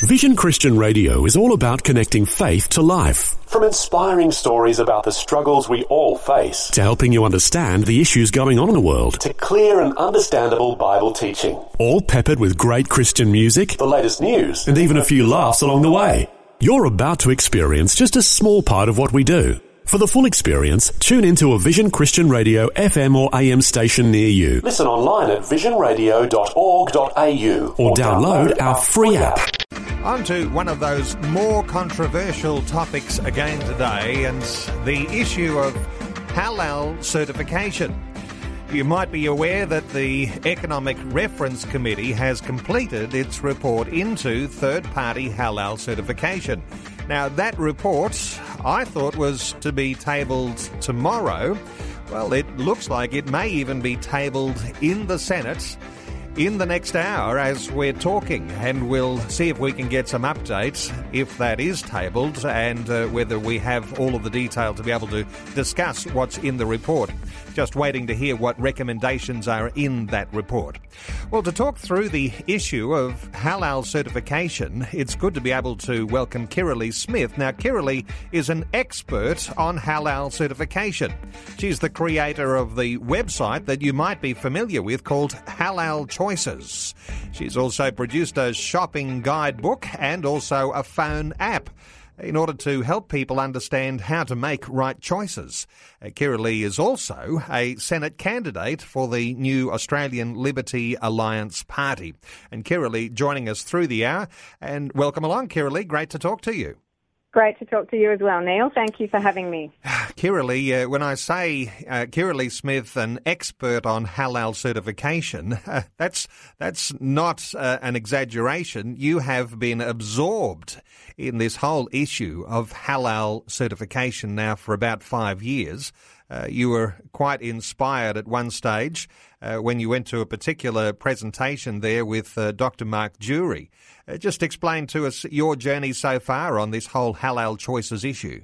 Vision Christian Radio is all about connecting faith to life. From inspiring stories about the struggles we all face, to helping you understand the issues going on in the world, to clear and understandable Bible teaching, all peppered with great Christian music, the latest news, and even a few laughs along the way. You're about to experience just a small part of what we do. For the full experience, tune into a Vision Christian Radio FM or AM station near you. Listen online at visionradio.org.au or, or download, download our free app. On to one of those more controversial topics again today, and the issue of halal certification. You might be aware that the Economic Reference Committee has completed its report into third party halal certification. Now, that report I thought was to be tabled tomorrow. Well, it looks like it may even be tabled in the Senate in the next hour as we're talking, and we'll see if we can get some updates if that is tabled and uh, whether we have all of the detail to be able to discuss what's in the report. Just waiting to hear what recommendations are in that report. Well, to talk through the issue of halal certification, it's good to be able to welcome Kirralie Smith. Now, Kirralie is an expert on halal certification. She's the creator of the website that you might be familiar with called Halal Choices. She's also produced a shopping guidebook and also a phone app in order to help people understand how to make right choices. Uh, Kirralie is also a Senate candidate for the new Australian Liberty Alliance Party. And Kirralie joining us through the hour. And welcome along, Kirralie. Great to talk to you. Great to talk to you as well, Neil. Thank you for having me. Kirralie, uh, when I say uh, Kirralie Smith, an expert on halal certification, uh, that's that's not uh, an exaggeration. You have been absorbed in this whole issue of halal certification now for about five years. Uh, you were quite inspired at one stage uh, when you went to a particular presentation there with uh, Dr. Mark Durie. Uh, just explain to us your journey so far on this whole halal choices issue.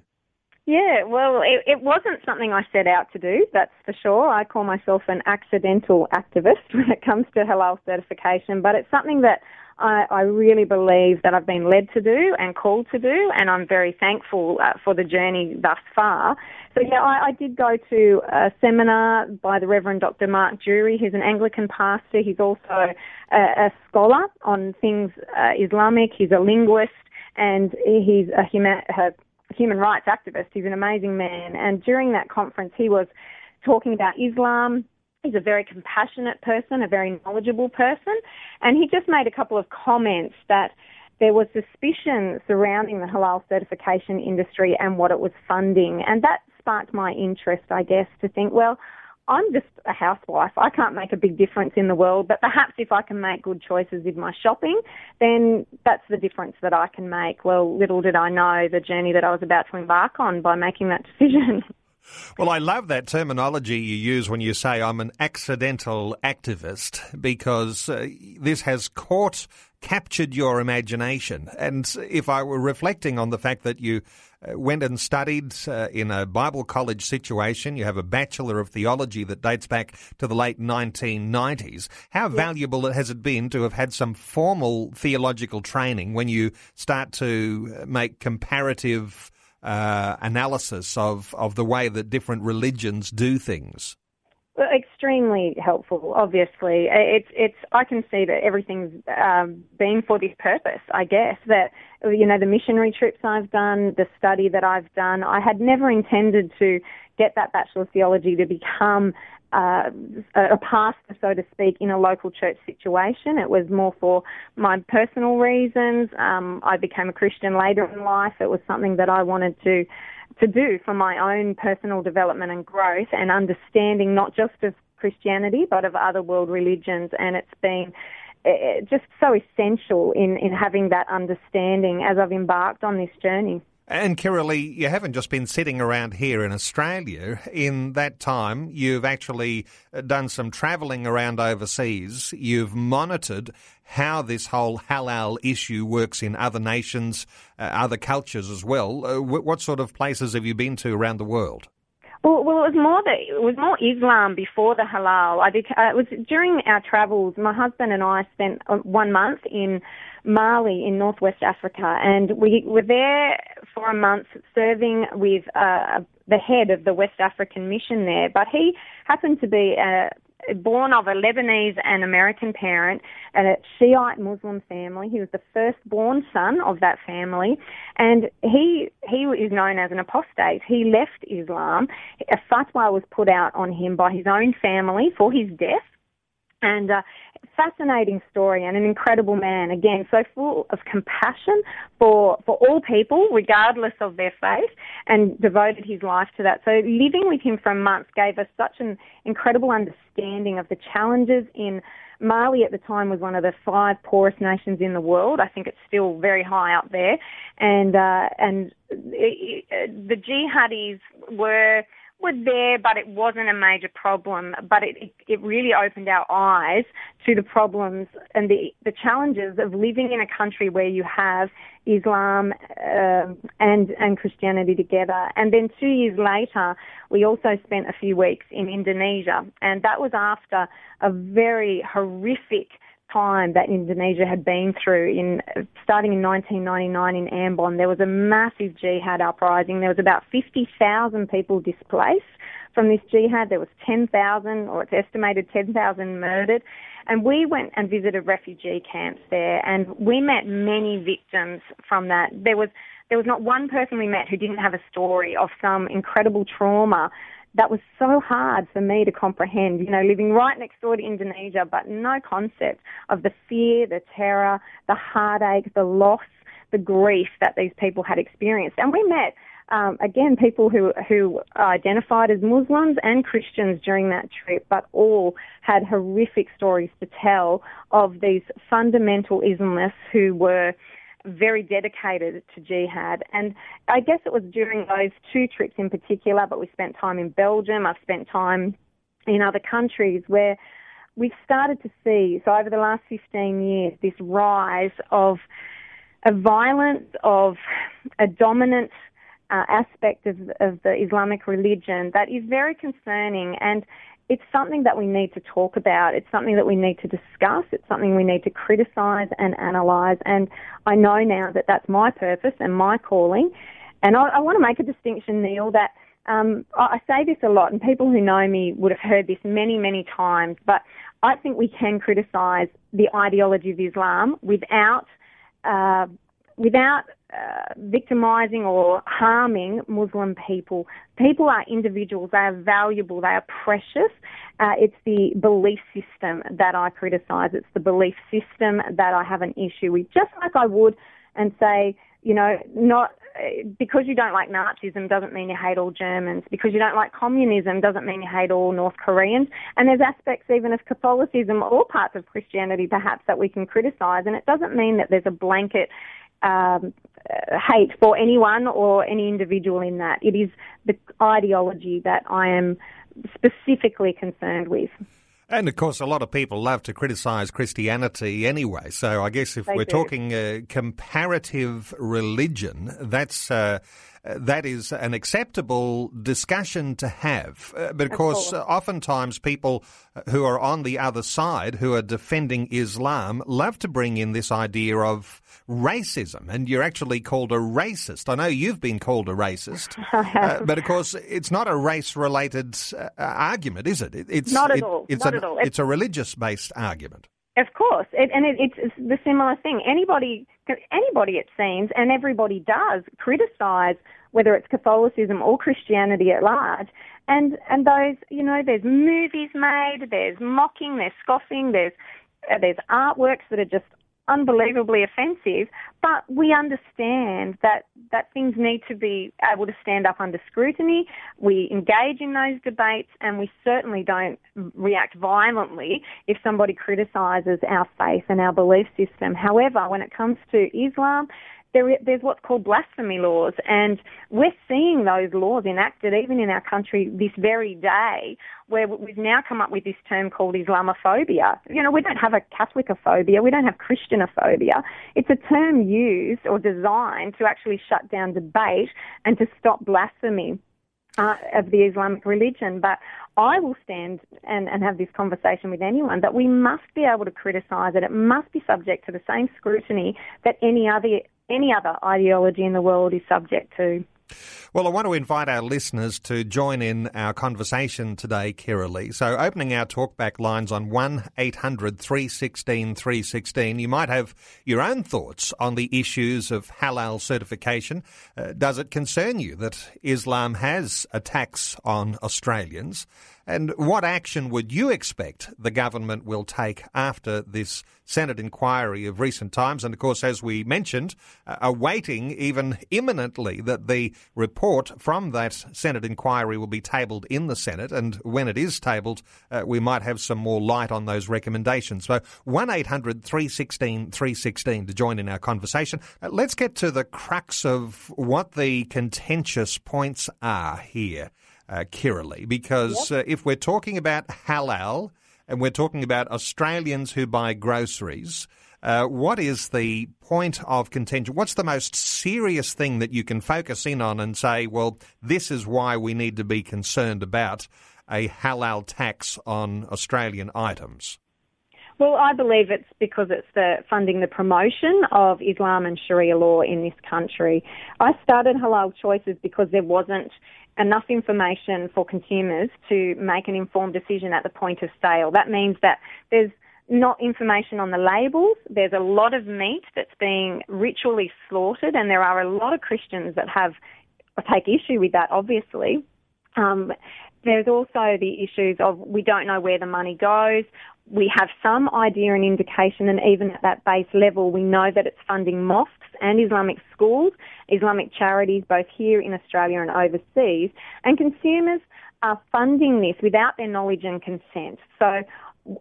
Yeah, well, it, it, wasn't something I set out to do, that's for sure. I call myself an accidental activist when it comes to halal certification, but it's something that I, I really believe that I've been led to do and called to do, and I'm very thankful uh, for the journey thus far. So yeah, I, I did go to a seminar by the Reverend Dr. Mark Durie, who's an Anglican pastor. He's also a, a scholar on things uh, Islamic. He's a linguist, and he's a human, a human rights activist. He's an amazing man. And during that conference, he was talking about Islam, He's a very compassionate person, a very knowledgeable person, and he just made a couple of comments that there was suspicion surrounding the halal certification industry and what it was funding, and that sparked my interest, I guess, to think, well, I'm just a housewife. I can't make a big difference in the world, but perhaps if I can make good choices in my shopping, then that's the difference that I can make. Well, little did I know the journey that I was about to embark on by making that decision. Well, I love that terminology you use when you say I'm an accidental activist because uh, this has caught, captured your imagination. And if I were reflecting on the fact that you uh, went and studied uh, in a Bible college situation, you have a Bachelor of Theology that dates back to the late 1990s, how yes. valuable has it been to have had some formal theological training when you start to make comparative uh, analysis of, of the way that different religions do things? Well, extremely helpful. Obviously, it's it's. I can see that everything's um, been for this purpose. I guess that you know the missionary trips I've done, the study that I've done. I had never intended to get that bachelor of theology to become uh, a pastor, so to speak, in a local church situation. It was more for my personal reasons. Um, I became a Christian later in life. It was something that I wanted to to do for my own personal development and growth and understanding not just of Christianity but of other world religions. And it's been uh, just so essential in in having that understanding as I've embarked on this journey. And Kirralie, you haven't just been sitting around here in Australia. In that time, you've actually uh, done some travelling around overseas. You've monitored how this whole halal issue works in other nations, uh, other cultures as well. Uh, what sort of places have you been to around the world? Well, well, it was more that it was more Islam before the halal. I did, uh, it was during our travels. My husband and I spent uh, one month in Mali in northwest Africa, and we were there for a month serving with uh, the head of the West African mission there. But he happened to be a born of a Lebanese and American parent and a Shiite Muslim family. He was the firstborn son of that family, and he he is known as an apostate. He left Islam. A fatwa was put out on him by his own family for his death. And uh, fascinating story and an incredible man. Again, so full of compassion for for all people, regardless of their faith, and devoted his life to that. So living with him for a month gave us such an incredible understanding of the challenges in. Mali at the time was one of the five poorest nations in the world. I think it's still very high up there, and uh, and it, it, the jihadis were were there, but it wasn't a major problem. But it, it really opened our eyes to the problems and the, the challenges of living in a country where you have Islam uh, and and Christianity together. And then two years later, we also spent a few weeks in Indonesia, and that was after a very horrific time that Indonesia had been through in starting in 1999 in Ambon there was a massive jihad uprising. There was about 50,000 people displaced from this jihad. There was 10,000 or it's estimated 10,000 murdered. And we went and visited refugee camps there and we met many victims from that. There was there was not one person we met who didn't have a story of some incredible trauma that was so hard for me to comprehend, you know, living right next door to Indonesia, but no concept of the fear, the terror, the heartache, the loss, the grief that these people had experienced. And we met, um, again, people who, who identified as Muslims and Christians during that trip, but all had horrific stories to tell of these fundamental Islamists who were very dedicated to jihad. And I guess it was during those two trips in particular, but we spent time in Belgium, I've spent time in other countries where we've started to see, so over the last 15 years, this rise of a violence, of a dominant uh, aspect of, of the Islamic religion that is very concerning. And it's something that we need to talk about. It's something that we need to discuss. It's something we need to criticise and analyse. And I know now that that's my purpose and my calling. And I, I want to make a distinction, Neil, that um, I say this a lot, and people who know me would have heard this many, many times. But I think we can criticise the ideology of Islam without uh, without uh, victimizing or harming Muslim people. People are individuals, they are valuable, they are precious. Uh, it's the belief system that I criticize, it's the belief system that I have an issue with, just like I would and say, you know, not because you don't like Nazism doesn't mean you hate all Germans. Because you don't like communism doesn't mean you hate all North Koreans. And there's aspects even of Catholicism or parts of Christianity perhaps that we can criticise. And it doesn't mean that there's a blanket um, hate for anyone or any individual in that. It is the ideology that I am specifically concerned with. And of course, a lot of people love to criticise Christianity anyway. So I guess if they we're do. talking uh, comparative religion, that's uh, that is an acceptable discussion to have. Uh, but of, of course, course, oftentimes people who are on the other side, who are defending Islam, love to bring in this idea of racism. And you're actually called a racist. I know you've been called a racist. uh, but of course, it's not a race related uh, argument, is it? It's not at it, all. It's, not an, at all. It's a religious based argument. Of course, it, and it, it's, the similar thing. Anybody, anybody, it seems, and everybody does criticise whether it's Catholicism or Christianity at large. And and those, you know, there's movies made, there's mocking, there's scoffing, there's uh, there's artworks that are just unbelievably offensive, but we understand that, that things need to be able to stand up under scrutiny. We engage in those debates and we certainly don't react violently if somebody criticises our faith and our belief system. However, when it comes to Islam, there, there's what's called blasphemy laws, and we're seeing those laws enacted even in our country this very day, where we've now come up with this term called Islamophobia. You know, we don't have a Catholicophobia, we don't have Christianophobia. It's a term used or designed to actually shut down debate and to stop blasphemy. Uh, of the Islamic religion, but I will stand and, and have this conversation with anyone that we must be able to criticise it. It must be subject to the same scrutiny that any other any other ideology in the world is subject to. Well, I want to invite our listeners to join in our conversation today, Kirralie. So, opening our talkback lines on 1 800 316 316, you might have your own thoughts on the issues of halal certification. Uh, does it concern you that Islam has attacks on Australians? And what action would you expect the government will take after this Senate inquiry of recent times? And of course, as we mentioned, uh, awaiting even imminently that the report from that Senate inquiry will be tabled in the Senate. And when it is tabled, uh, we might have some more light on those recommendations. So 1 800 316 316 to join in our conversation. Uh, let's get to the crux of what the contentious points are here uh, Kirralie, because yep. uh, if we're talking about halal and we're talking about Australians who buy groceries, uh, what is the point of contention? What's the most serious thing that you can focus in on and say, well, this is why we need to be concerned about a halal tax on Australian items? Well, I believe it's because it's the funding the promotion of Islam and Sharia law in this country. I started Halal Choices because there wasn't enough information for consumers to make an informed decision at the point of sale. That means that there's not information on the labels. There's a lot of meat that's being ritually slaughtered, and there are a lot of Christians that have take issue with that, obviously. Um, there's also the issues of we don't know where the money goes. We have some idea and indication, and even at that base level, we know that it's funding mosques and Islamic schools, Islamic charities, both here in Australia and overseas. And consumers are funding this without their knowledge and consent. So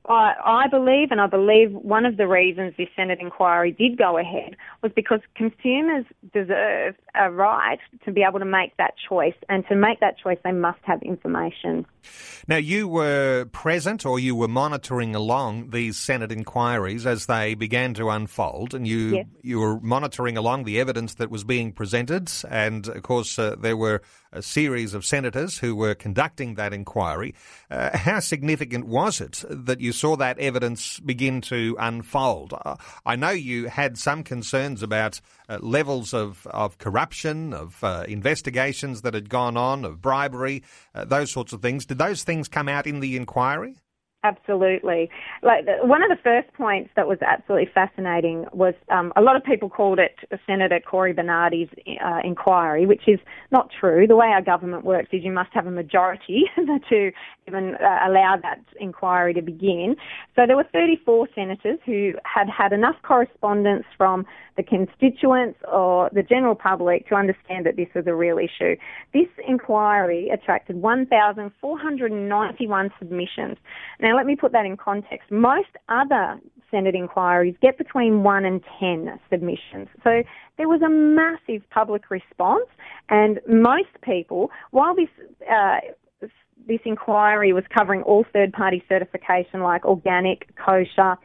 I, I believe, and I believe one of the reasons this Senate inquiry did go ahead was because consumers deserve a right to be able to make that choice, and to make that choice, they must have information. Now, you were present or you were monitoring along these Senate inquiries as they began to unfold, and you yes. you were monitoring along the evidence that was being presented, and of course, uh, there were a series of senators who were conducting that inquiry. Uh, how significant was it that you saw that evidence begin to unfold? Uh, I know you had some concerns about uh, levels of, of corruption, of uh, investigations that had gone on, of bribery, uh, those sorts of things. Did those things come out in the inquiry? Absolutely. Like one of the first points that was absolutely fascinating was um, a lot of people called it Senator Cory Bernardi's uh, inquiry, which is not true. The way our government works is you must have a majority to even uh, allow that inquiry to begin. So there were 34 senators who had had enough correspondence from the constituents or the general public to understand that this was a real issue. This inquiry attracted 1,491 submissions. Now, let me put that in context. Most other Senate inquiries get between 1 and 10 submissions. So there was a massive public response, and most people, while this uh, this inquiry was covering all third party certification like organic, kosher,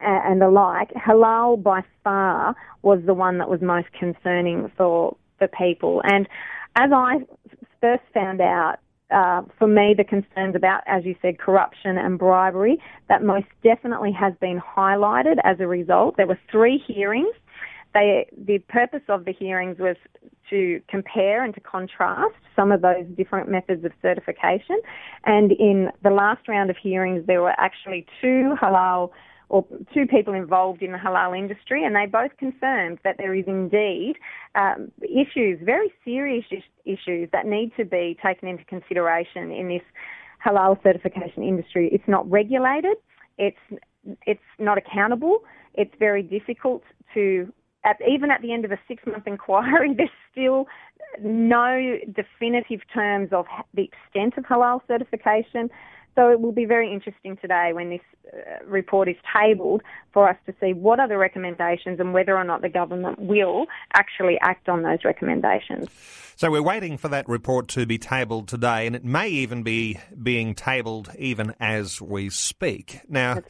and the like, halal by far was the one that was most concerning for the people. And as I first found out, uh, for me, the concerns about, as you said, corruption and bribery, that most definitely has been highlighted as a result. There were three hearings. They, the purpose of the hearings was to compare and to contrast some of those different methods of certification. And in the last round of hearings, there were actually two halal or two people involved in the halal industry, and they both confirmed that there is indeed um, issues, very serious issues that need to be taken into consideration in this halal certification industry. It's not regulated. It's it's not accountable. It's very difficult to at, even at the end of a six month inquiry, there's still no definitive terms of the extent of halal certification So it will be very interesting today when this uh, report is tabled for us to see what are the recommendations and whether or not the government will actually act on those recommendations. So we're waiting for that report to be tabled today, and it may even be being tabled even as we speak. Now,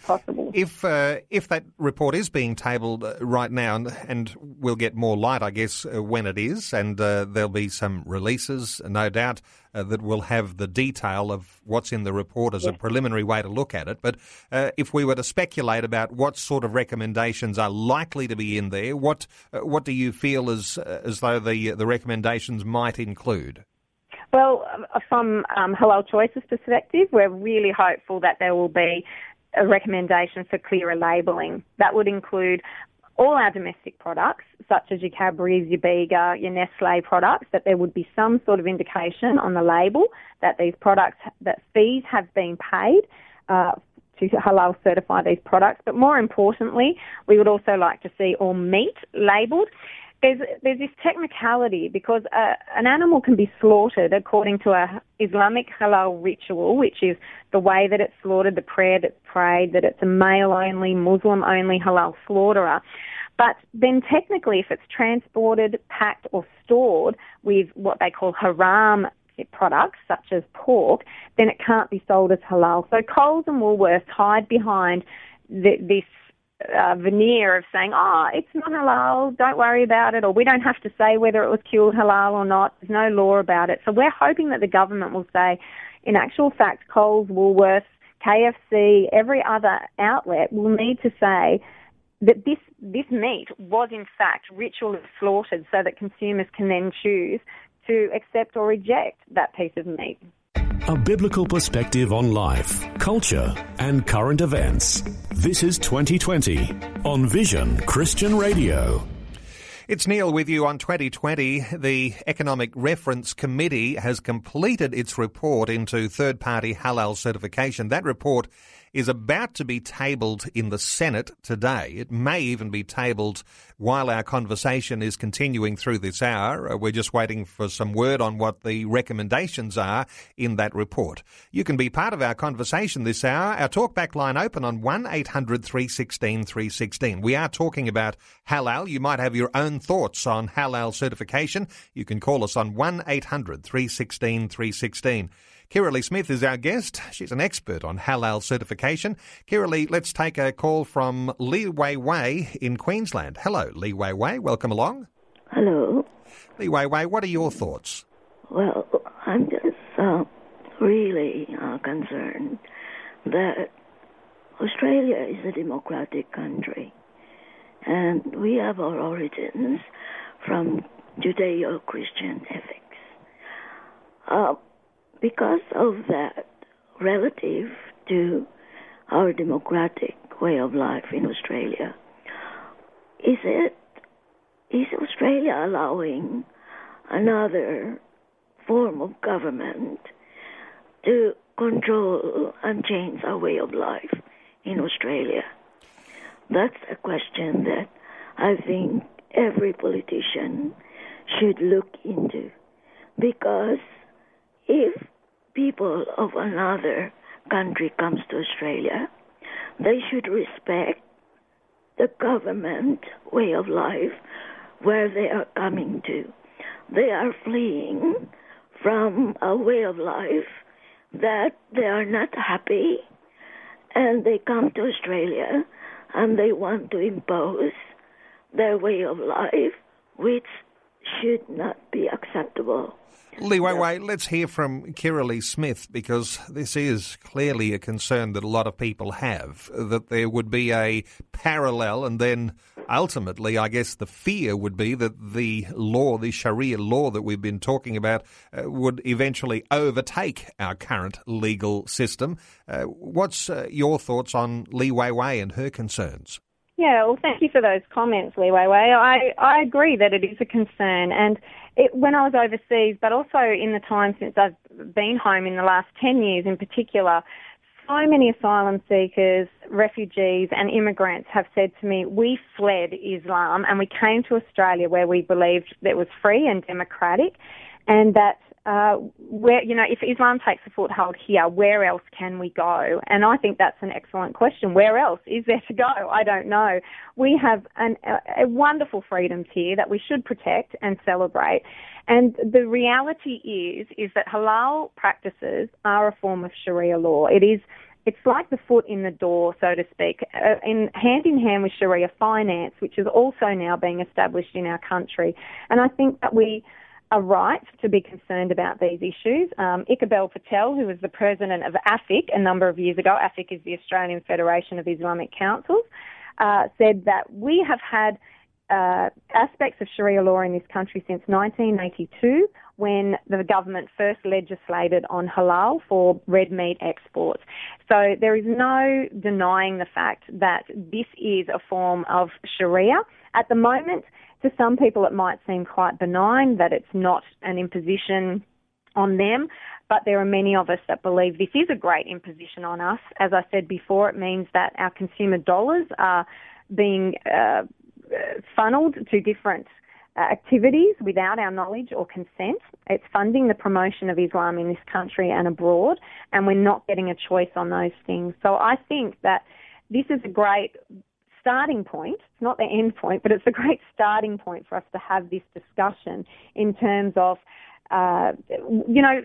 if uh, if that report is being tabled uh, right now, and, and, we'll get more light, I guess, uh, when it is, and uh, there'll be some releases, no doubt, uh, that will have the detail of what's in the report as yes. a preliminary way to look at it. But uh, if we were to speculate about what sort of recommendations are likely to be in there, what what do you feel as as though the the recommendations might include? Well, uh, from um, Halal Choices perspective, we're really hopeful that there will be a recommendation for clearer labelling. That would include all our domestic products, such as your Cadbury's, your Bega, your Nestle products, that there would be some sort of indication on the label that these products, that fees have been paid uh, to halal certify these products. But more importantly, we would also like to see all meat labelled there's there's this technicality because uh, an animal can be slaughtered according to a Islamic halal ritual, which is the way that it's slaughtered, the prayer that's prayed, that it's a male only, Muslim only halal slaughterer. But then technically, if it's transported, packed, or stored with what they call haram products, such as pork, then it can't be sold as halal. So Coles and Woolworths hide behind the, this uh, veneer of saying, oh, it's not halal, don't worry about it, or we don't have to say whether it was killed halal or not, there's no law about it. So we're hoping that the government will say, in actual fact, Coles, Woolworths, KFC, every other outlet will need to say that this, this meat was in fact ritually slaughtered so that consumers can then choose to accept or reject that piece of meat. A biblical perspective on life, culture, and current events. This is 2020 on Vision Christian Radio. It's Neil with you on 2020. The Economic Reference Committee has completed its report into third party halal certification. That report is about to be tabled in the Senate today. It may even be tabled while our conversation is continuing through this hour. Uh, we're just waiting for some word on what the recommendations are in that report. You can be part of our conversation this hour. Our talkback line open on 1 800 316 316. We are talking about halal. You might have your own thoughts on halal certification. You can call us on 1 800 316 316. Kirralie Smith is our guest. She's an expert on halal certification. Kirralie, let's take a call from Lee Wei Wei in Queensland. Hello, Lee Wei Wei. Welcome along. Hello. Lee Wei Wei, what are your thoughts? Well, I'm just uh, really uh, concerned that Australia is a democratic country and we have our origins from Judeo Christian ethics. Uh, because of that, relative to our democratic way of life in Australia, is it is Australia allowing another form of government to control and change our way of life in Australia? That's a question that I think every politician should look into because if people of another country comes to Australia, they should respect the government way of life where they are coming to. They are fleeing from a way of life that they are not happy and they come to Australia and they want to impose their way of life which should not be acceptable. Lee Wei Wei, let's hear from Kirralie Smith because this is clearly a concern that a lot of people have that there would be a parallel, and then ultimately, I guess the fear would be that the law, the Sharia law that we've been talking about, uh, would eventually overtake our current legal system. Uh, what's uh, your thoughts on Lee Wei Wei and her concerns? Yeah, well, thank you for those comments, Lee Wei Wei. I, I agree that it is a concern. And it, when I was overseas, but also in the time since I've been home in the last 10 years in particular, so many asylum seekers, refugees, and immigrants have said to me, We fled Islam and we came to Australia where we believed that it was free and democratic and that uh, where you know if Islam takes a foothold here, where else can we go? And I think that's an excellent question. Where else is there to go? I don't know. We have an, a, a wonderful freedoms here that we should protect and celebrate. And the reality is is that halal practices are a form of Sharia law. It is it's like the foot in the door, so to speak, uh, in hand in hand with Sharia finance, which is also now being established in our country. And I think that we are right to be concerned about these issues. Um, Ikebal Patel, who was the president of AFIC a number of years ago, AFIC is the Australian Federation of Islamic Councils, uh, said that we have had uh, aspects of Sharia law in this country since 1982 when the government first legislated on halal for red meat exports. So there is no denying the fact that this is a form of Sharia. At the moment, to some people, it might seem quite benign that it's not an imposition on them, but there are many of us that believe this is a great imposition on us. As I said before, it means that our consumer dollars are being uh, funneled to different uh, activities without our knowledge or consent. It's funding the promotion of Islam in this country and abroad, and we're not getting a choice on those things. So I think that this is a great starting point. It's not the end point, but it's a great starting point for us to have this discussion in terms of. Uh, you know,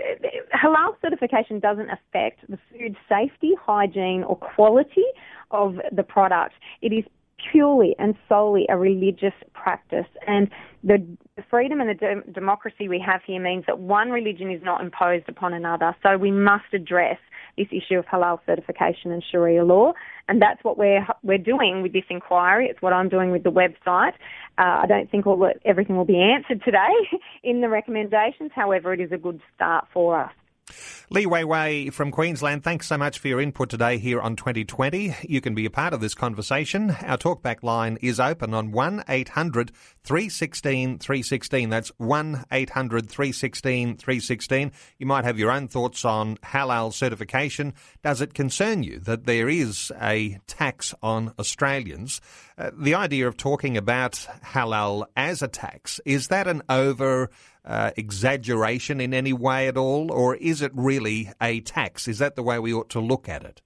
halal certification doesn't affect the food safety, hygiene, or quality of the product. It is purely and solely a religious practice. And the, freedom and the de- democracy we have here means that one religion is not imposed upon another. So we must address this issue of halal certification and Sharia law. And that's what we're, we're doing with this inquiry. It's what I'm doing with the website. Uh, I don't think all everything will be answered today in the recommendations. However, it is a good start for us. Lee Wei Wei from Queensland, thanks so much for your input today here on 2020. You can be a part of this conversation. Our talkback line is open on 1 800 316 316. That's 1 800 316 316. You might have your own thoughts on halal certification. Does it concern you that there is a tax on Australians? Uh, the idea of talking about halal as a tax, is that an over uh, exaggeration in any way at all, or is it really a tax? Is that the way we ought to look at it?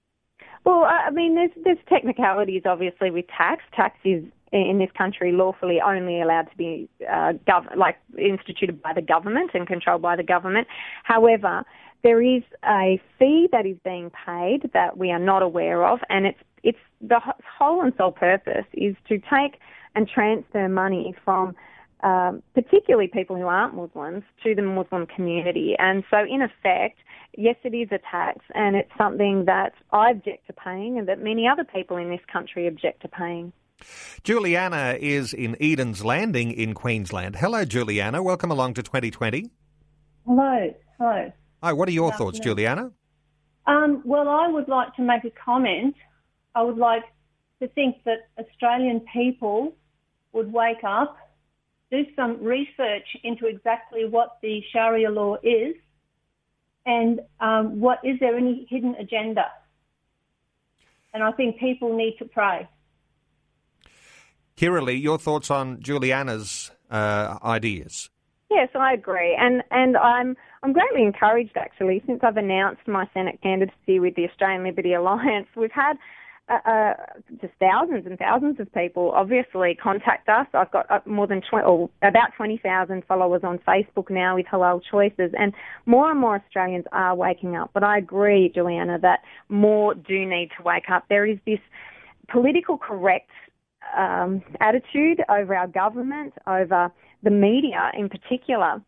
Well, I mean, there's there's technicalities obviously with tax. Tax is in this country lawfully only allowed to be uh, gov- like instituted by the government and controlled by the government. However, there is a fee that is being paid that we are not aware of, and it's it's the whole and sole purpose is to take and transfer money from um, particularly people who aren't Muslims, to the Muslim community. And so, in effect, yes, it is a tax, and it's something that I object to paying, and that many other people in this country object to paying. Juliana is in Eden's Landing in Queensland. Hello, Juliana. Welcome along to 2020. Hello. Hello. Hi, what are your Good thoughts, afternoon. Juliana? Um, well, I would like to make a comment. I would like to think that Australian people would wake up do some research into exactly what the Sharia law is and um, what is there any hidden agenda. And I think people need to pray. Kirralie, your thoughts on Juliana's uh, ideas? Yes, I agree, and and I'm I'm greatly encouraged actually since I've announced my Senate candidacy with the Australian Liberty Alliance. We've had uh, uh, just thousands and thousands of people obviously contact us. I've got uh, more than 20, or about 20,000 followers on Facebook now with Halal Choices, and more and more Australians are waking up. But I agree, Juliana, that more do need to wake up. There is this political correct um, attitude over our government, over the media in particular,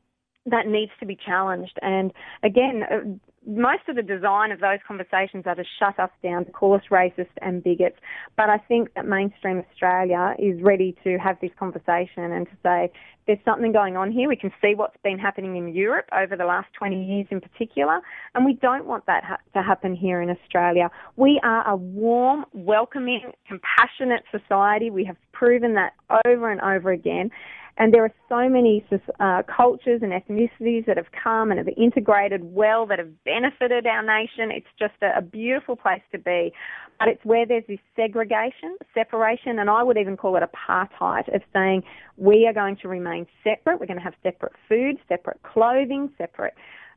that needs to be challenged. And again, uh, most of the design of those conversations are to shut us down, to call us racist and bigots. But I think that mainstream Australia is ready to have this conversation and to say there's something going on here. We can see what's been happening in Europe over the last 20 years in particular, and we don't want that ha- to happen here in Australia. We are a warm, welcoming, compassionate society. We have proven that over and over again. And there are so many uh, cultures and ethnicities that have come and have integrated well, that have benefited our nation. It's just a, a beautiful place to be. But it's where there's this segregation, separation, and I would even call it apartheid of saying we are going to remain separate. We're going to have separate food, separate clothing, separate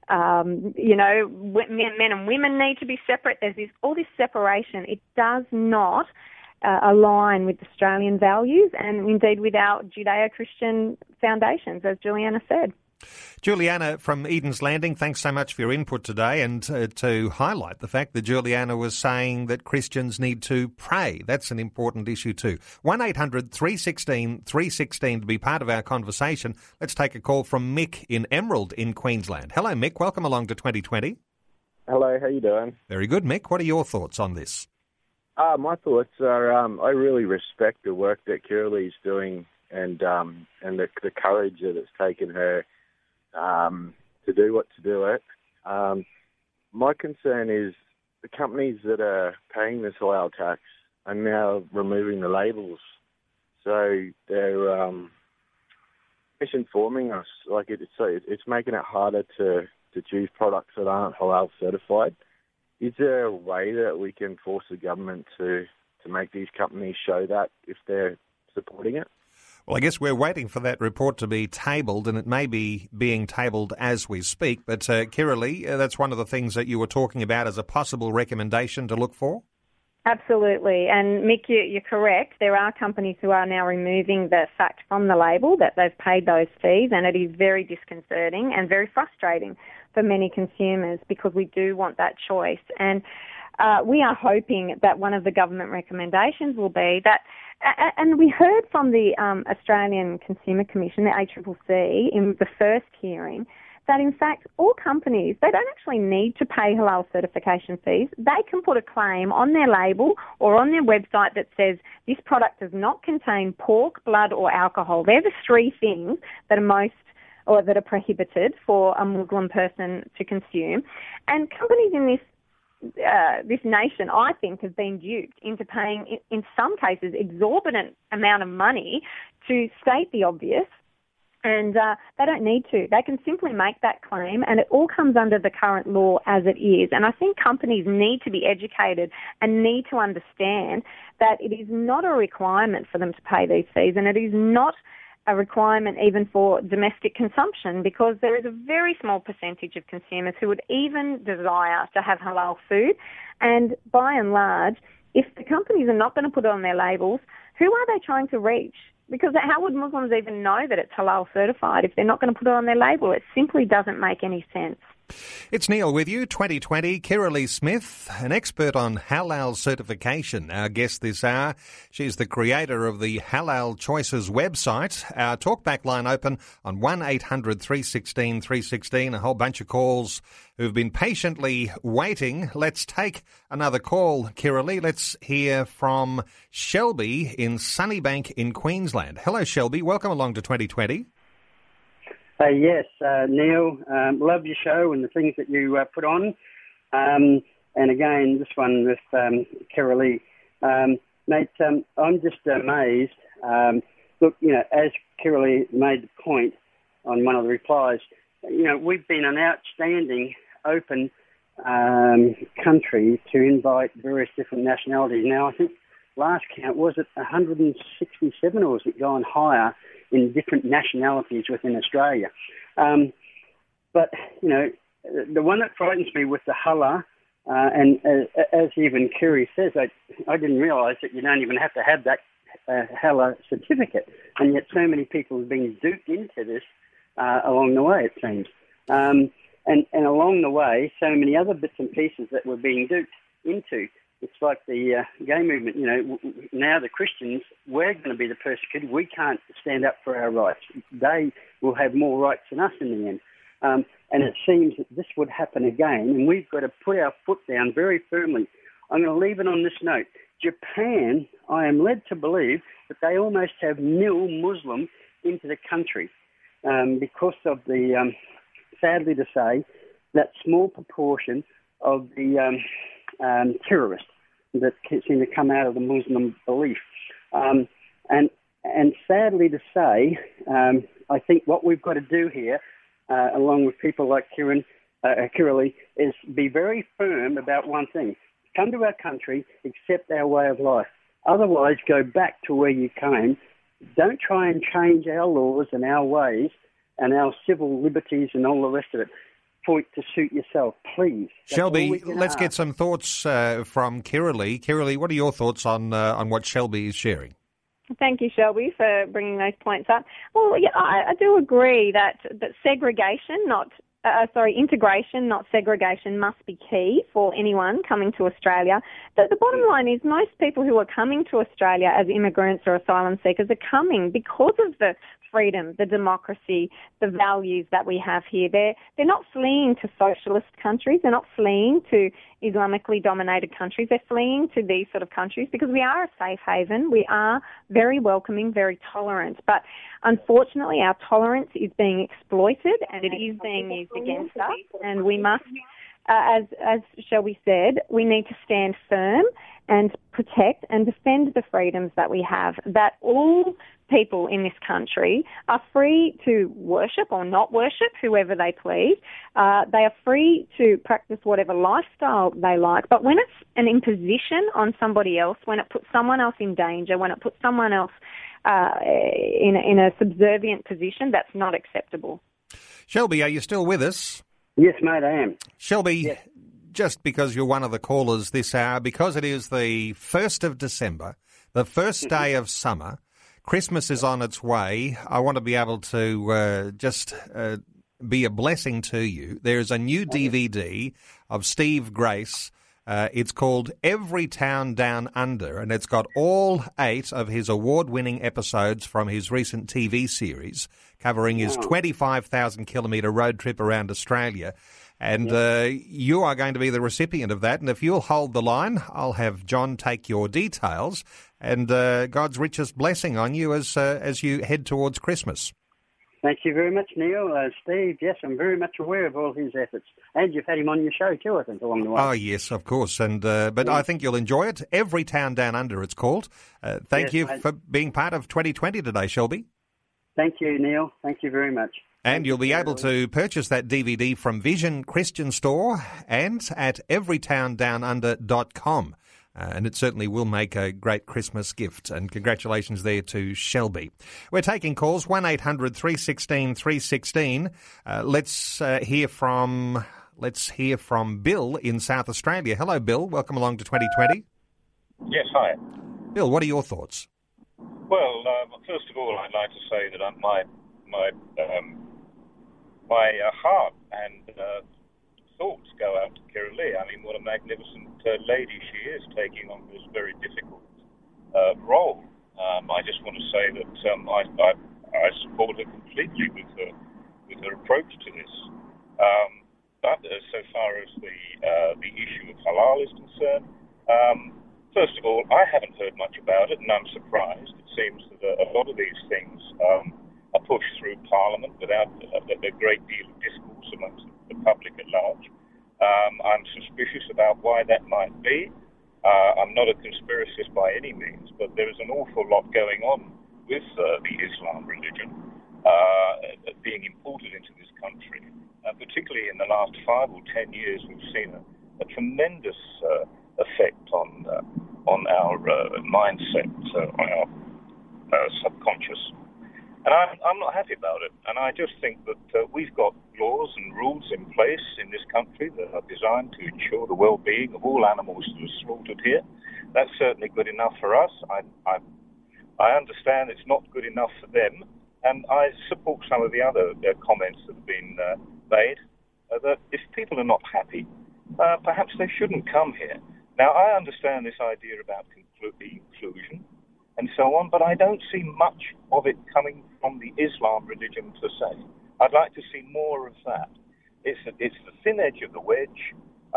um, you know, men and women need to be separate. There's this, all this separation. It does not uh, align with Australian values and indeed with our Judeo-Christian foundations, as Juliana said. Juliana from Eden's Landing, thanks so much for your input today and uh, to highlight the fact that Juliana was saying that Christians need to pray. That's an important issue too. 1 800 316 316 to be part of our conversation. Let's take a call from Mick in Emerald in Queensland. Hello, Mick. Welcome along to 2020. Hello, how you doing? Very good, Mick. What are your thoughts on this? Uh, my thoughts are um, I really respect the work that Kirralie's doing and um, and the, the courage that it's taken her um, to do what to do it. Um, my concern is the companies that are paying this halal tax are now removing the labels, so they're um, misinforming us. Like it, it's it's making it harder to to choose products that aren't halal certified. Is there a way that we can force the government to to make these companies show that if they're supporting it? Well, I guess we're waiting for that report to be tabled, and it may be being tabled as we speak. But, uh, Kirralie, uh, that's one of the things that you were talking about as a possible recommendation to look for? Absolutely. And Mick, you're correct. There are companies who are now removing the fact from the label that they've paid those fees, and it is very disconcerting and very frustrating for many consumers because we do want that choice. And uh, we are hoping that one of the government recommendations will be that and we heard from the um, Australian Consumer Commission, the ACCC, in the first hearing, that in fact all companies they don't actually need to pay halal certification fees. They can put a claim on their label or on their website that says this product does not contain pork, blood, or alcohol. They're the three things that are most or that are prohibited for a Muslim person to consume. And companies in this uh, this nation, I think, have been duped into paying, in some cases, exorbitant amount of money to state the obvious. And uh, they don't need to. They can simply make that claim, and it all comes under the current law as it is. And I think companies need to be educated and need to understand that it is not a requirement for them to pay these fees, and it is not a requirement even for domestic consumption because there is a very small percentage of consumers who would even desire to have halal food. And by and large, if the companies are not going to put it on their labels, who are they trying to reach? Because how would Muslims even know that it's halal certified if they're not going to put it on their label? It simply doesn't make any sense. It's Neil with you, 2020. Kirralie Smith, an expert on halal certification. Our guest this hour. She's the creator of the Halal Choices website. Our talkback line open on 1 800 316 316. A whole bunch of calls who've been patiently waiting. Let's take another call, Kirralie. Let's hear from Shelby in Sunnybank in Queensland. Hello, Shelby. Welcome along to 2020. Yes, uh, Neil, um, love your show and the things that you uh, put on. Um, and again, this one with um, Kirralie. Um, mate, um, I'm just amazed. Um, look, you know, as Kirralie made the point on one of the replies, you know, we've been an outstanding, open um, country to invite various different nationalities. Now, I think last count was it 167 or was it gone higher? In different nationalities within Australia. Um, but, you know, the one that frightens me with the halal, uh, and uh, as even Kerry says, I, I didn't realise that you don't even have to have that uh, certificate, and yet so many people have been duped into this uh, along the way, it seems. Um, and, and along the way, so many other bits and pieces that we're being duped into it's like the uh, gay movement. You know, now the Christians, we're going to be the persecuted. We can't stand up for our rights. They will have more rights than us in the end. Um, and it seems that this would happen again, and we've got to put our foot down very firmly. I'm going to leave it on this note. Japan, I am led to believe that they almost have nil Muslim into the country um, because of the, um, sadly to say, that small proportion of the um, terrorists that seem to come out of the Muslim belief. Um, and and sadly to say, um, I think what we've got to do here, uh, along with people like Kieran, uh, Kirralie, is be very firm about one thing: come to our country, accept our way of life. Otherwise, go back to where you came. Don't try and change our laws and our ways and our civil liberties and all the rest of it. For it to suit yourself, please. That's Shelby, let's ask. get some thoughts uh, from Kirralie. Kirralie, what are your thoughts on uh, on what Shelby is sharing? Thank you, Shelby, for bringing those points up. Well, yeah, I, I do agree that that segregation, not uh, sorry, integration, not segregation, must be key for anyone coming to Australia. The, the bottom line is most people who are coming to Australia as immigrants or asylum seekers are coming because of the freedom, the democracy, the values that we have here. They're, they're not fleeing to socialist countries. They're not fleeing to Islamically dominated countries. They're fleeing to these sort of countries because we are a safe haven. We are very welcoming, very tolerant. But unfortunately, our tolerance is being exploited and it is being used against us. And we must, uh, as, as Shelby said, we need to stand firm and protect and defend the freedoms that we have, that all people in this country are free to worship or not worship whoever they please. Uh, they are free to practice whatever lifestyle they like. But when it's an imposition on somebody else, when it puts someone else in danger, when it puts someone else uh, in, a- in a subservient position, that's not acceptable. Shelby, are you still with us? Yes, mate, I am. Shelby, just because you're one of the callers this hour, because it is the 1st of December, the first day of summer, Christmas is on its way. I want to be able to uh, just uh, be a blessing to you. There's a new DVD of Steve Grace. Uh, it's called Every Town Down Under, and it's got all eight of his award winning episodes from his recent TV series, covering his 25,000 kilometre road trip around Australia. And uh, you are going to be the recipient of that. And if you'll hold the line, I'll have John take your details and uh, God's richest blessing on you as uh, as you head towards Christmas. Thank you very much, Neil. Uh, Steve, yes, I'm very much aware of all his efforts. And you've had him on your show too, I think, along the way. Oh yes, of course. And uh, but I think you'll enjoy it. Every town down under, it's called. Uh, thank Yes, you for being part of 2020 today, Shelby. Thank you, Neil. Thank you very much. And you'll be able to purchase that DVD from Vision Christian Store and at everytowndownunder.com. Uh, and it certainly will make a great Christmas gift. And congratulations there to Shelby. We're taking calls 1 800 316 316. Uh, let's uh, hear from. Let's hear from Bill in South Australia. Hello, Bill. Welcome along to 2020. Yes, hi. Bill, what are your thoughts? Well, um, first of all, I'd like to say that my my um, my uh, heart and uh, thoughts go out to Kirralie. I mean, what a magnificent uh, lady she is, taking on this very difficult uh, role. Um, I just want to say that um, I, I I support her completely with her with her approach to this. Um, but uh, so far as the uh, the issue of halal is concerned, um, first of all, I haven't heard much about it, and I'm surprised. It seems that a, a lot of these things um, are pushed through Parliament without a, a great deal of discourse amongst the public at large. Um, I'm suspicious about why that might be. Uh, I'm not a conspiracist by any means, but there is an awful lot going on with uh, the Islam religion uh, being imported into this country. Uh, particularly in the last five or ten years, we've seen a, a tremendous uh, effect on uh, on our mindset, on our subconscious. And I'm, I'm not happy about it. And I just think that uh, we've got laws and rules in place in this country that are designed to ensure the well-being of all animals that are slaughtered here. That's certainly good enough for us. I, I, I understand it's not good enough for them. And I support some of the other uh, comments that have been uh, made uh, that if people are not happy, uh, perhaps they shouldn't come here. Now, I understand this idea about conclu- inclusion and so on, but I don't see much of it coming from the Islam religion per se. I'd like to see more of that. It's, it's the thin edge of the wedge.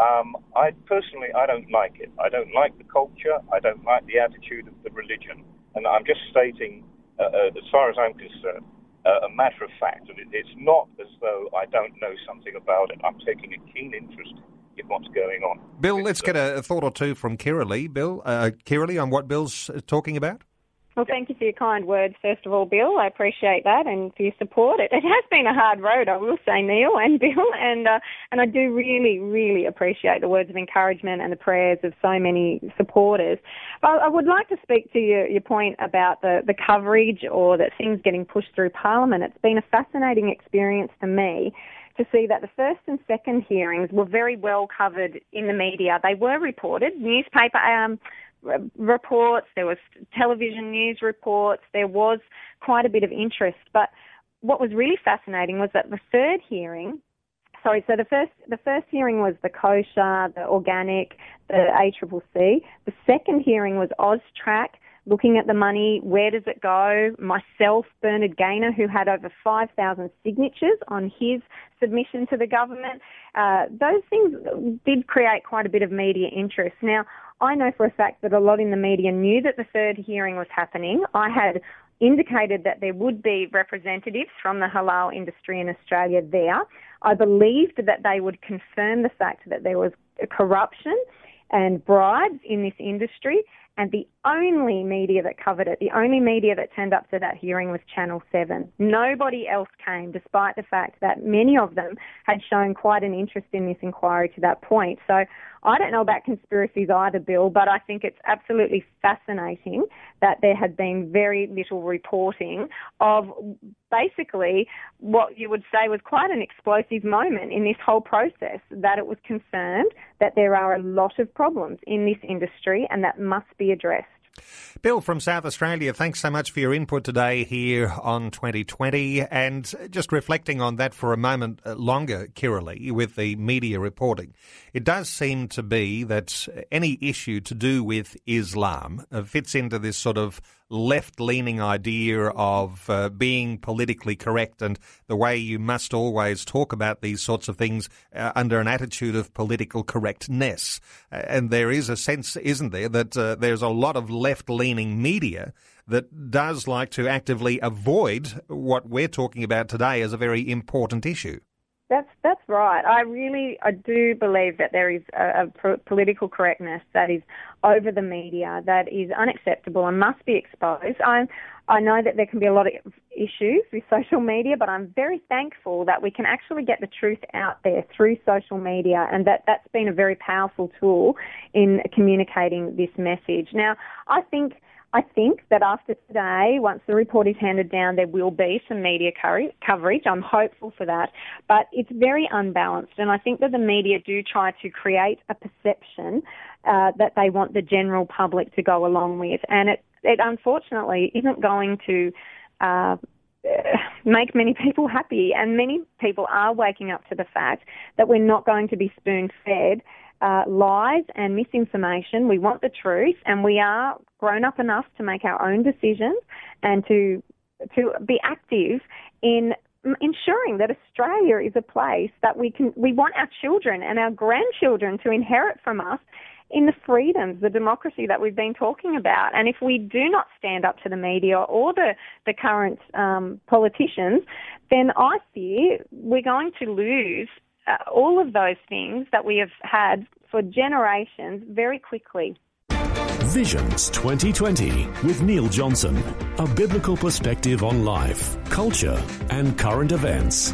Um, I personally, I don't like it. I don't like the culture. I don't like the attitude of the religion. And I'm just stating, uh, uh, as far as I'm concerned, uh, a matter of fact. And it, it's not as though I don't know something about it. I'm taking a keen interest in what's going on. Bill, let's get a, a thought or two from Kirralie. Bill, uh, Kirralie, on what Bill's uh, talking about? Well, thank you for your kind words, first of all, Bill. I appreciate that and for your support. It, it has been a hard road, I will say, Neil and Bill, and uh, and I do really, really appreciate the words of encouragement and the prayers of so many supporters. But I would like to speak to your, your point about the, the coverage or that things getting pushed through Parliament. It's been a fascinating experience for me to see that the first and second hearings were very well covered in the media. They were reported, newspaper um, reports, there was television news reports, there was quite a bit of interest. But what was really fascinating was that the third hearing sorry, so the first the first hearing was the kosher, the organic, the ACCC. The second hearing was AUSTRAC, looking at the money, where does it go? Myself, Bernard Gaynor, who had over 5,000 signatures on his submission to the government. Uh, those things did create quite a bit of media interest. Now, I know for a fact that a lot in the media knew that the third hearing was happening. I had indicated that there would be representatives from the halal industry in Australia there. I believed that they would confirm the fact that there was corruption and bribes in this industry and the only media that covered it, the only media that turned up to that hearing was Channel 7. Nobody else came, despite the fact that many of them had shown quite an interest in this inquiry to that point. So I don't know about conspiracies either, Bill, but I think it's absolutely fascinating that there had been very little reporting of basically what you would say was quite an explosive moment in this whole process, that it was confirmed that there are a lot of problems in this industry and that must be addressed. Bill from South Australia, thanks so much for your input today here on 2020. And just reflecting on that for a moment uh, longer, Kirralie, with the media reporting, it does seem to be that any issue to do with Islam uh, fits into this sort of left leaning idea of uh, being politically correct and the way you must always talk about these sorts of things uh, under an attitude of political correctness. Uh, and there is a sense, isn't there, that uh, there's a lot of left leaning media that does like to actively avoid what we're talking about today as a very important issue. That's that's right. I really I do believe that there is a, a political correctness that is over the media that is unacceptable and must be exposed. I I know that there can be a lot of issues with social media, but I'm very thankful that we can actually get the truth out there through social media, and that that's been a very powerful tool in communicating this message. Now, I think I think that after today, once the report is handed down, there will be some media coverage. I'm hopeful for that. But it's very unbalanced. And I think that the media do try to create a perception uh, that they want the general public to go along with. And it, it unfortunately isn't going to. Uh, make many people happy, and many people are waking up to the fact that we're not going to be spoon fed uh, lies and misinformation. We want the truth, and we are grown up enough to make our own decisions and to to be active in ensuring that Australia is a place that we can we want our children and our grandchildren to inherit from us in the freedoms, the democracy that we've been talking about. And if we do not stand up to the media or the, the current um, politicians, then I fear we're going to lose uh, all of those things that we have had for generations very quickly. Visions 2020 with Neil Johnson. A biblical perspective on life, culture, and current events.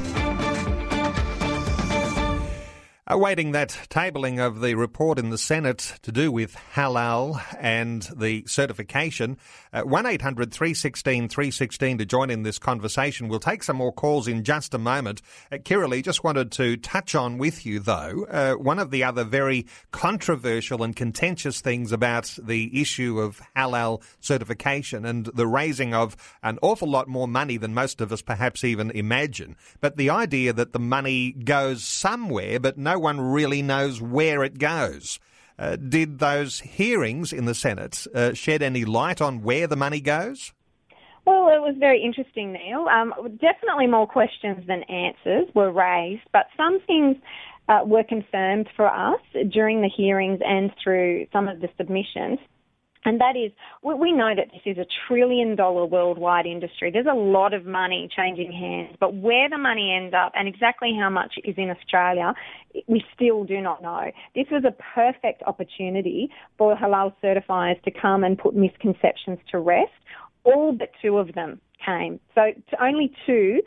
Awaiting that tabling of the report in the Senate to do with halal and the certification, uh, 1 800 316 316 to join in this conversation. We'll take some more calls in just a moment. Uh, Kirralie, just wanted to touch on with you, though, uh, one of the other very controversial and contentious things about the issue of halal certification and the raising of an awful lot more money than most of us perhaps even imagine. But the idea that the money goes somewhere, but no one really knows where it goes. Uh, did those hearings in the Senate uh, shed any light on where the money goes? Well, it was very interesting, Neil. Um, definitely more questions than answers were raised, but some things uh, were confirmed for us during the hearings and through some of the submissions. And that is, we know that this is a trillion dollar worldwide industry. There's a lot of money changing hands, but where the money ends up and exactly how much is in Australia, we still do not know. This was a perfect opportunity for halal certifiers to come and put misconceptions to rest. All but two of them came. So only two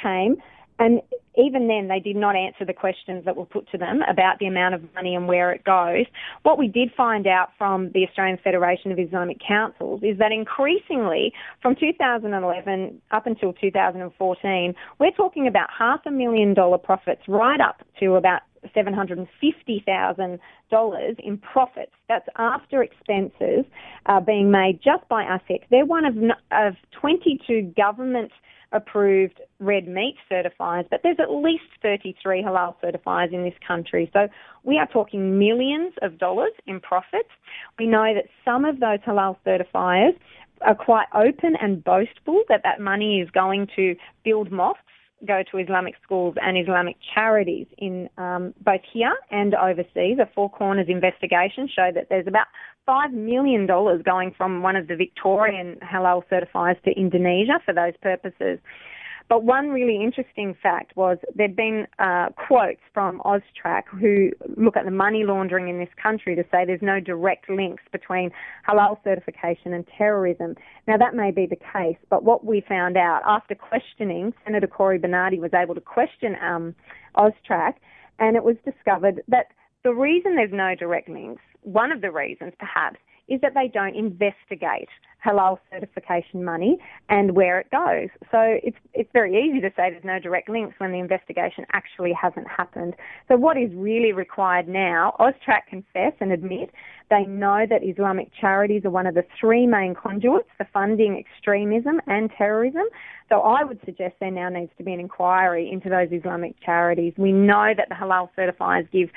came And even then, they did not answer the questions that were put to them about the amount of money and where it goes. What we did find out from the Australian Federation of Islamic Councils is that increasingly, from 2011 up until 2014, we're talking about half a million dollar profits right up to about $750,000 in profits. That's after expenses uh, being made just by AFIC. They're one of, of 22 government approved red meat certifiers, but there's at least 33 halal certifiers in this country. So we are talking millions of dollars in profits. We know that some of those halal certifiers are quite open and boastful that that money is going to build mosques go to Islamic schools and Islamic charities in um, both here and overseas. A Four Corners investigation showed that there's about $5 million going from one of the Victorian halal certifiers to Indonesia for those purposes. But one really interesting fact was there'd been uh, quotes from Austrac who look at the money laundering in this country to say there's no direct links between halal certification and terrorism. Now that may be the case, but what we found out after questioning, Senator Cory Bernardi was able to question um, Austrac, and it was discovered that the reason there's no direct links, one of the reasons perhaps, is that they don't investigate halal certification money and where it goes. So it's it's very easy to say there's no direct links when the investigation actually hasn't happened. So what is really required now, Austrac confess and admit they know that Islamic charities are one of the three main conduits for funding extremism and terrorism. So I would suggest there now needs to be an inquiry into those Islamic charities. We know that the halal certifiers give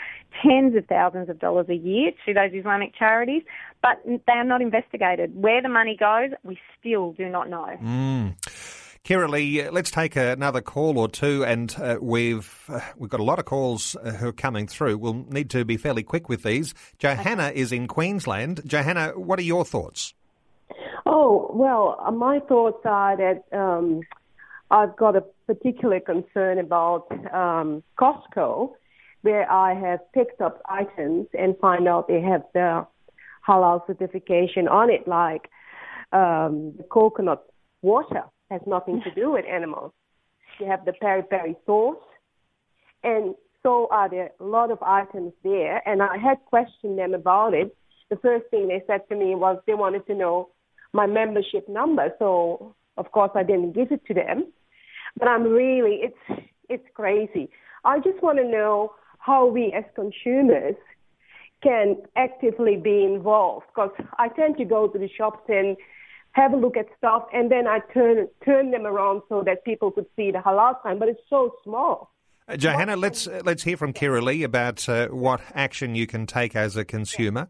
tens of thousands of dollars a year to those Islamic charities, but they are not investigated. Where the money goes, we still do not know. Mm. Kirralie, uh, let's take another call or two, and uh, we've uh, we've got a lot of calls uh, who are coming through. We'll need to be fairly quick with these. Johanna okay. is in Queensland. Johanna, what are your thoughts? Oh well, uh, my thoughts are that um, I've got a particular concern about um, Costco, where I have picked up items and find out they have the halal certification on it, like um, the coconut water has nothing to do with animals. You have the peri peri sauce, and so are there a lot of items there. And I had questioned them about it. The first thing they said to me was they wanted to know my membership number. So of course I didn't give it to them. But I'm really it's it's crazy. I just want to know how we as consumers can actively be involved because I tend to go to the shops and have a look at stuff, and then I turn turn them around so that people could see the halal sign. But it's so small. Uh, Johanna, let's uh, let's hear from Kirralie about uh, what action you can take as a consumer.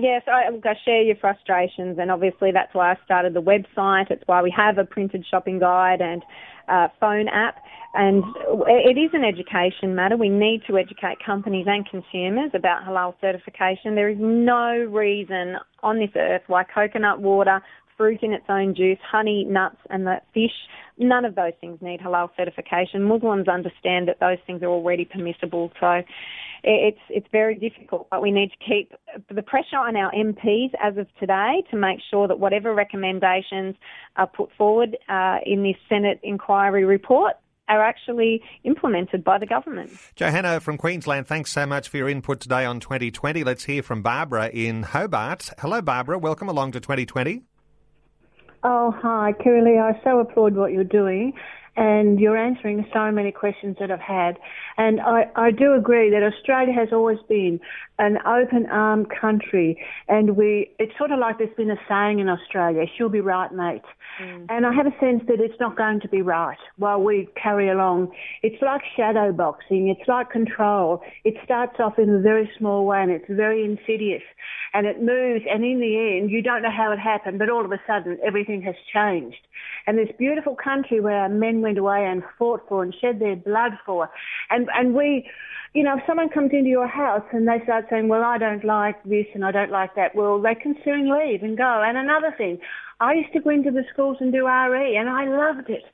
Yes, I, I share your frustrations, and obviously that's why I started the website. It's why we have a printed shopping guide and uh, phone app, and it is an education matter. We need to educate companies and consumers about halal certification. There is no reason on this earth why coconut water, fruit in its own juice, honey, nuts, and fish. None of those things need halal certification. Muslims understand that those things are already permissible, so it's it's very difficult. But we need to keep the pressure on our MPs as of today to make sure that whatever recommendations are put forward uh, in this Senate inquiry report are actually implemented by the government. Johanna from Queensland, thanks so much for your input today on 2020. Let's hear from Barbara in Hobart. Hello, Barbara. Welcome along to 2020. Oh, hi, Kirralie. I so applaud what you're doing and you're answering so many questions that I've had. And I, I do agree that Australia has always been an open armed country and we, it's sort of like there's been a saying in Australia, she'll be right, mate. Mm. And I have a sense that it's not going to be right while we carry along. It's like shadow boxing. It's like control. It starts off in a very small way and it's very insidious and it moves and in the end you don't know how it happened but all of a sudden everything has changed. And this beautiful country where our men went away and fought for and shed their blood for and, and we, you know, if someone comes into your house and they start saying, well, I don't like this and I don't like that, well, they can soon leave and go. And another thing, I used to go into the schools and do RE, and I loved it.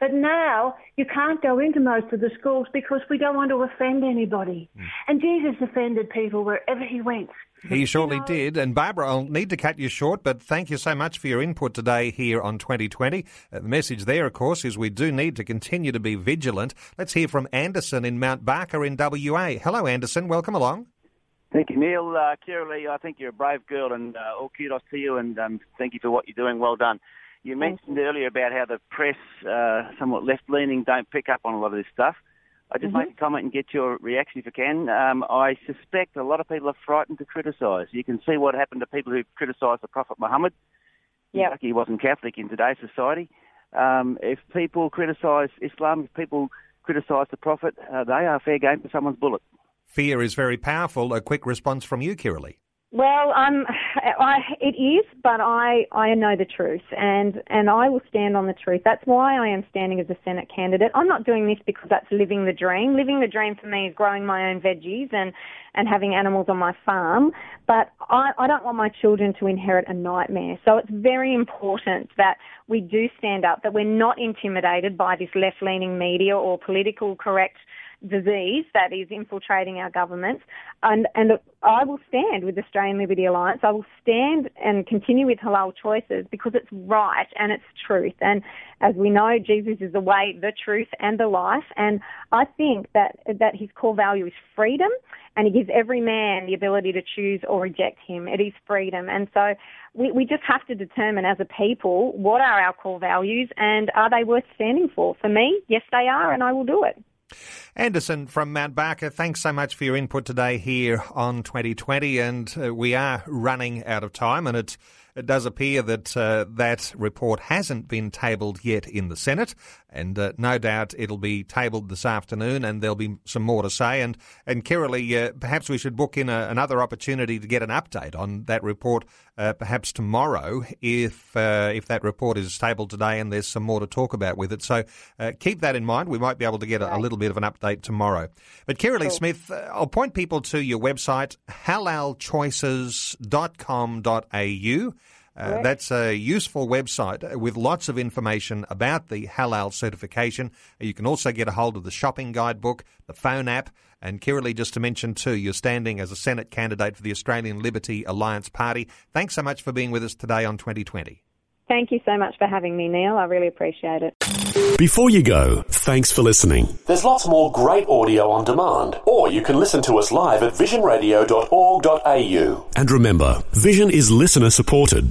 But now you can't go into most of the schools because we don't want to offend anybody. Hmm. And Jesus offended people wherever he went. He surely did. And Barbara, I'll need to cut you short, but thank you so much for your input today here on 2020. Uh, the message there, of course, is we do need to continue to be vigilant. Let's hear from Anderson in Mount Barker in WA. Hello, Anderson. Welcome along. Thank you, Neil. Uh, Kirralie, I think you're a brave girl, and uh, all kudos to you, and um, thank you for what you're doing. Well done. You mentioned earlier about how the press, uh, somewhat left-leaning, don't pick up on a lot of this stuff. I just make a comment and get your reaction if you can. Um, I suspect a lot of people are frightened to criticise. You can see what happened to people who criticised the Prophet Muhammad. Yep. Lucky he wasn't Catholic in today's society. Um, if people criticise Islam, if people criticise the Prophet, uh, they are fair game for someone's bullet. Fear is very powerful. A quick response from you, Kirralie. Well, um, I, it is, but I, I know the truth, and, and I will stand on the truth. That's why I am standing as a Senate candidate. I'm not doing this because that's living the dream. Living the dream for me is growing my own veggies and, and having animals on my farm, but I, I don't want my children to inherit a nightmare. So it's very important that we do stand up, that we're not intimidated by this left-leaning media or political correct disease that is infiltrating our governments. And, and I will stand with Australian Liberty Alliance. I will stand and continue with halal choices because it's right and it's truth. And as we know, Jesus is the way, the truth, and the life. And I think that, that his core value is freedom and he gives every man the ability to choose or reject him. It is freedom. And so we, we just have to determine as a people what are our core values and are they worth standing for? For me, yes, they are, and I will do it. Anderson from Mount Barker, thanks so much for your input today here on 2020. And uh, we are running out of time, and it, it does appear that uh, that report hasn't been tabled yet in the Senate. And uh, no doubt it'll be tabled this afternoon, and there'll be some more to say. And and Kirralie, uh, perhaps we should book in a, another opportunity to get an update on that report, uh, perhaps tomorrow, if uh, if that report is tabled today, and there's some more to talk about with it. So uh, keep that in mind. We might be able to get a, a little bit of an update tomorrow. But Kirralie Smith, uh, I'll point people to your website, halalchoices.com.au. Uh, that's a useful website with lots of information about the halal certification. You can also get a hold of the shopping guidebook, the phone app, and Kirralie, just to mention too, you're standing as a Senate candidate for the Australian Liberty Alliance Party. Thanks so much for being with us today on 2020. Thank you so much for having me, Neil. I really appreciate it. Before you go, thanks for listening. There's lots more great audio on demand, or you can listen to us live at visionradio.org.au. And remember, Vision is listener supported.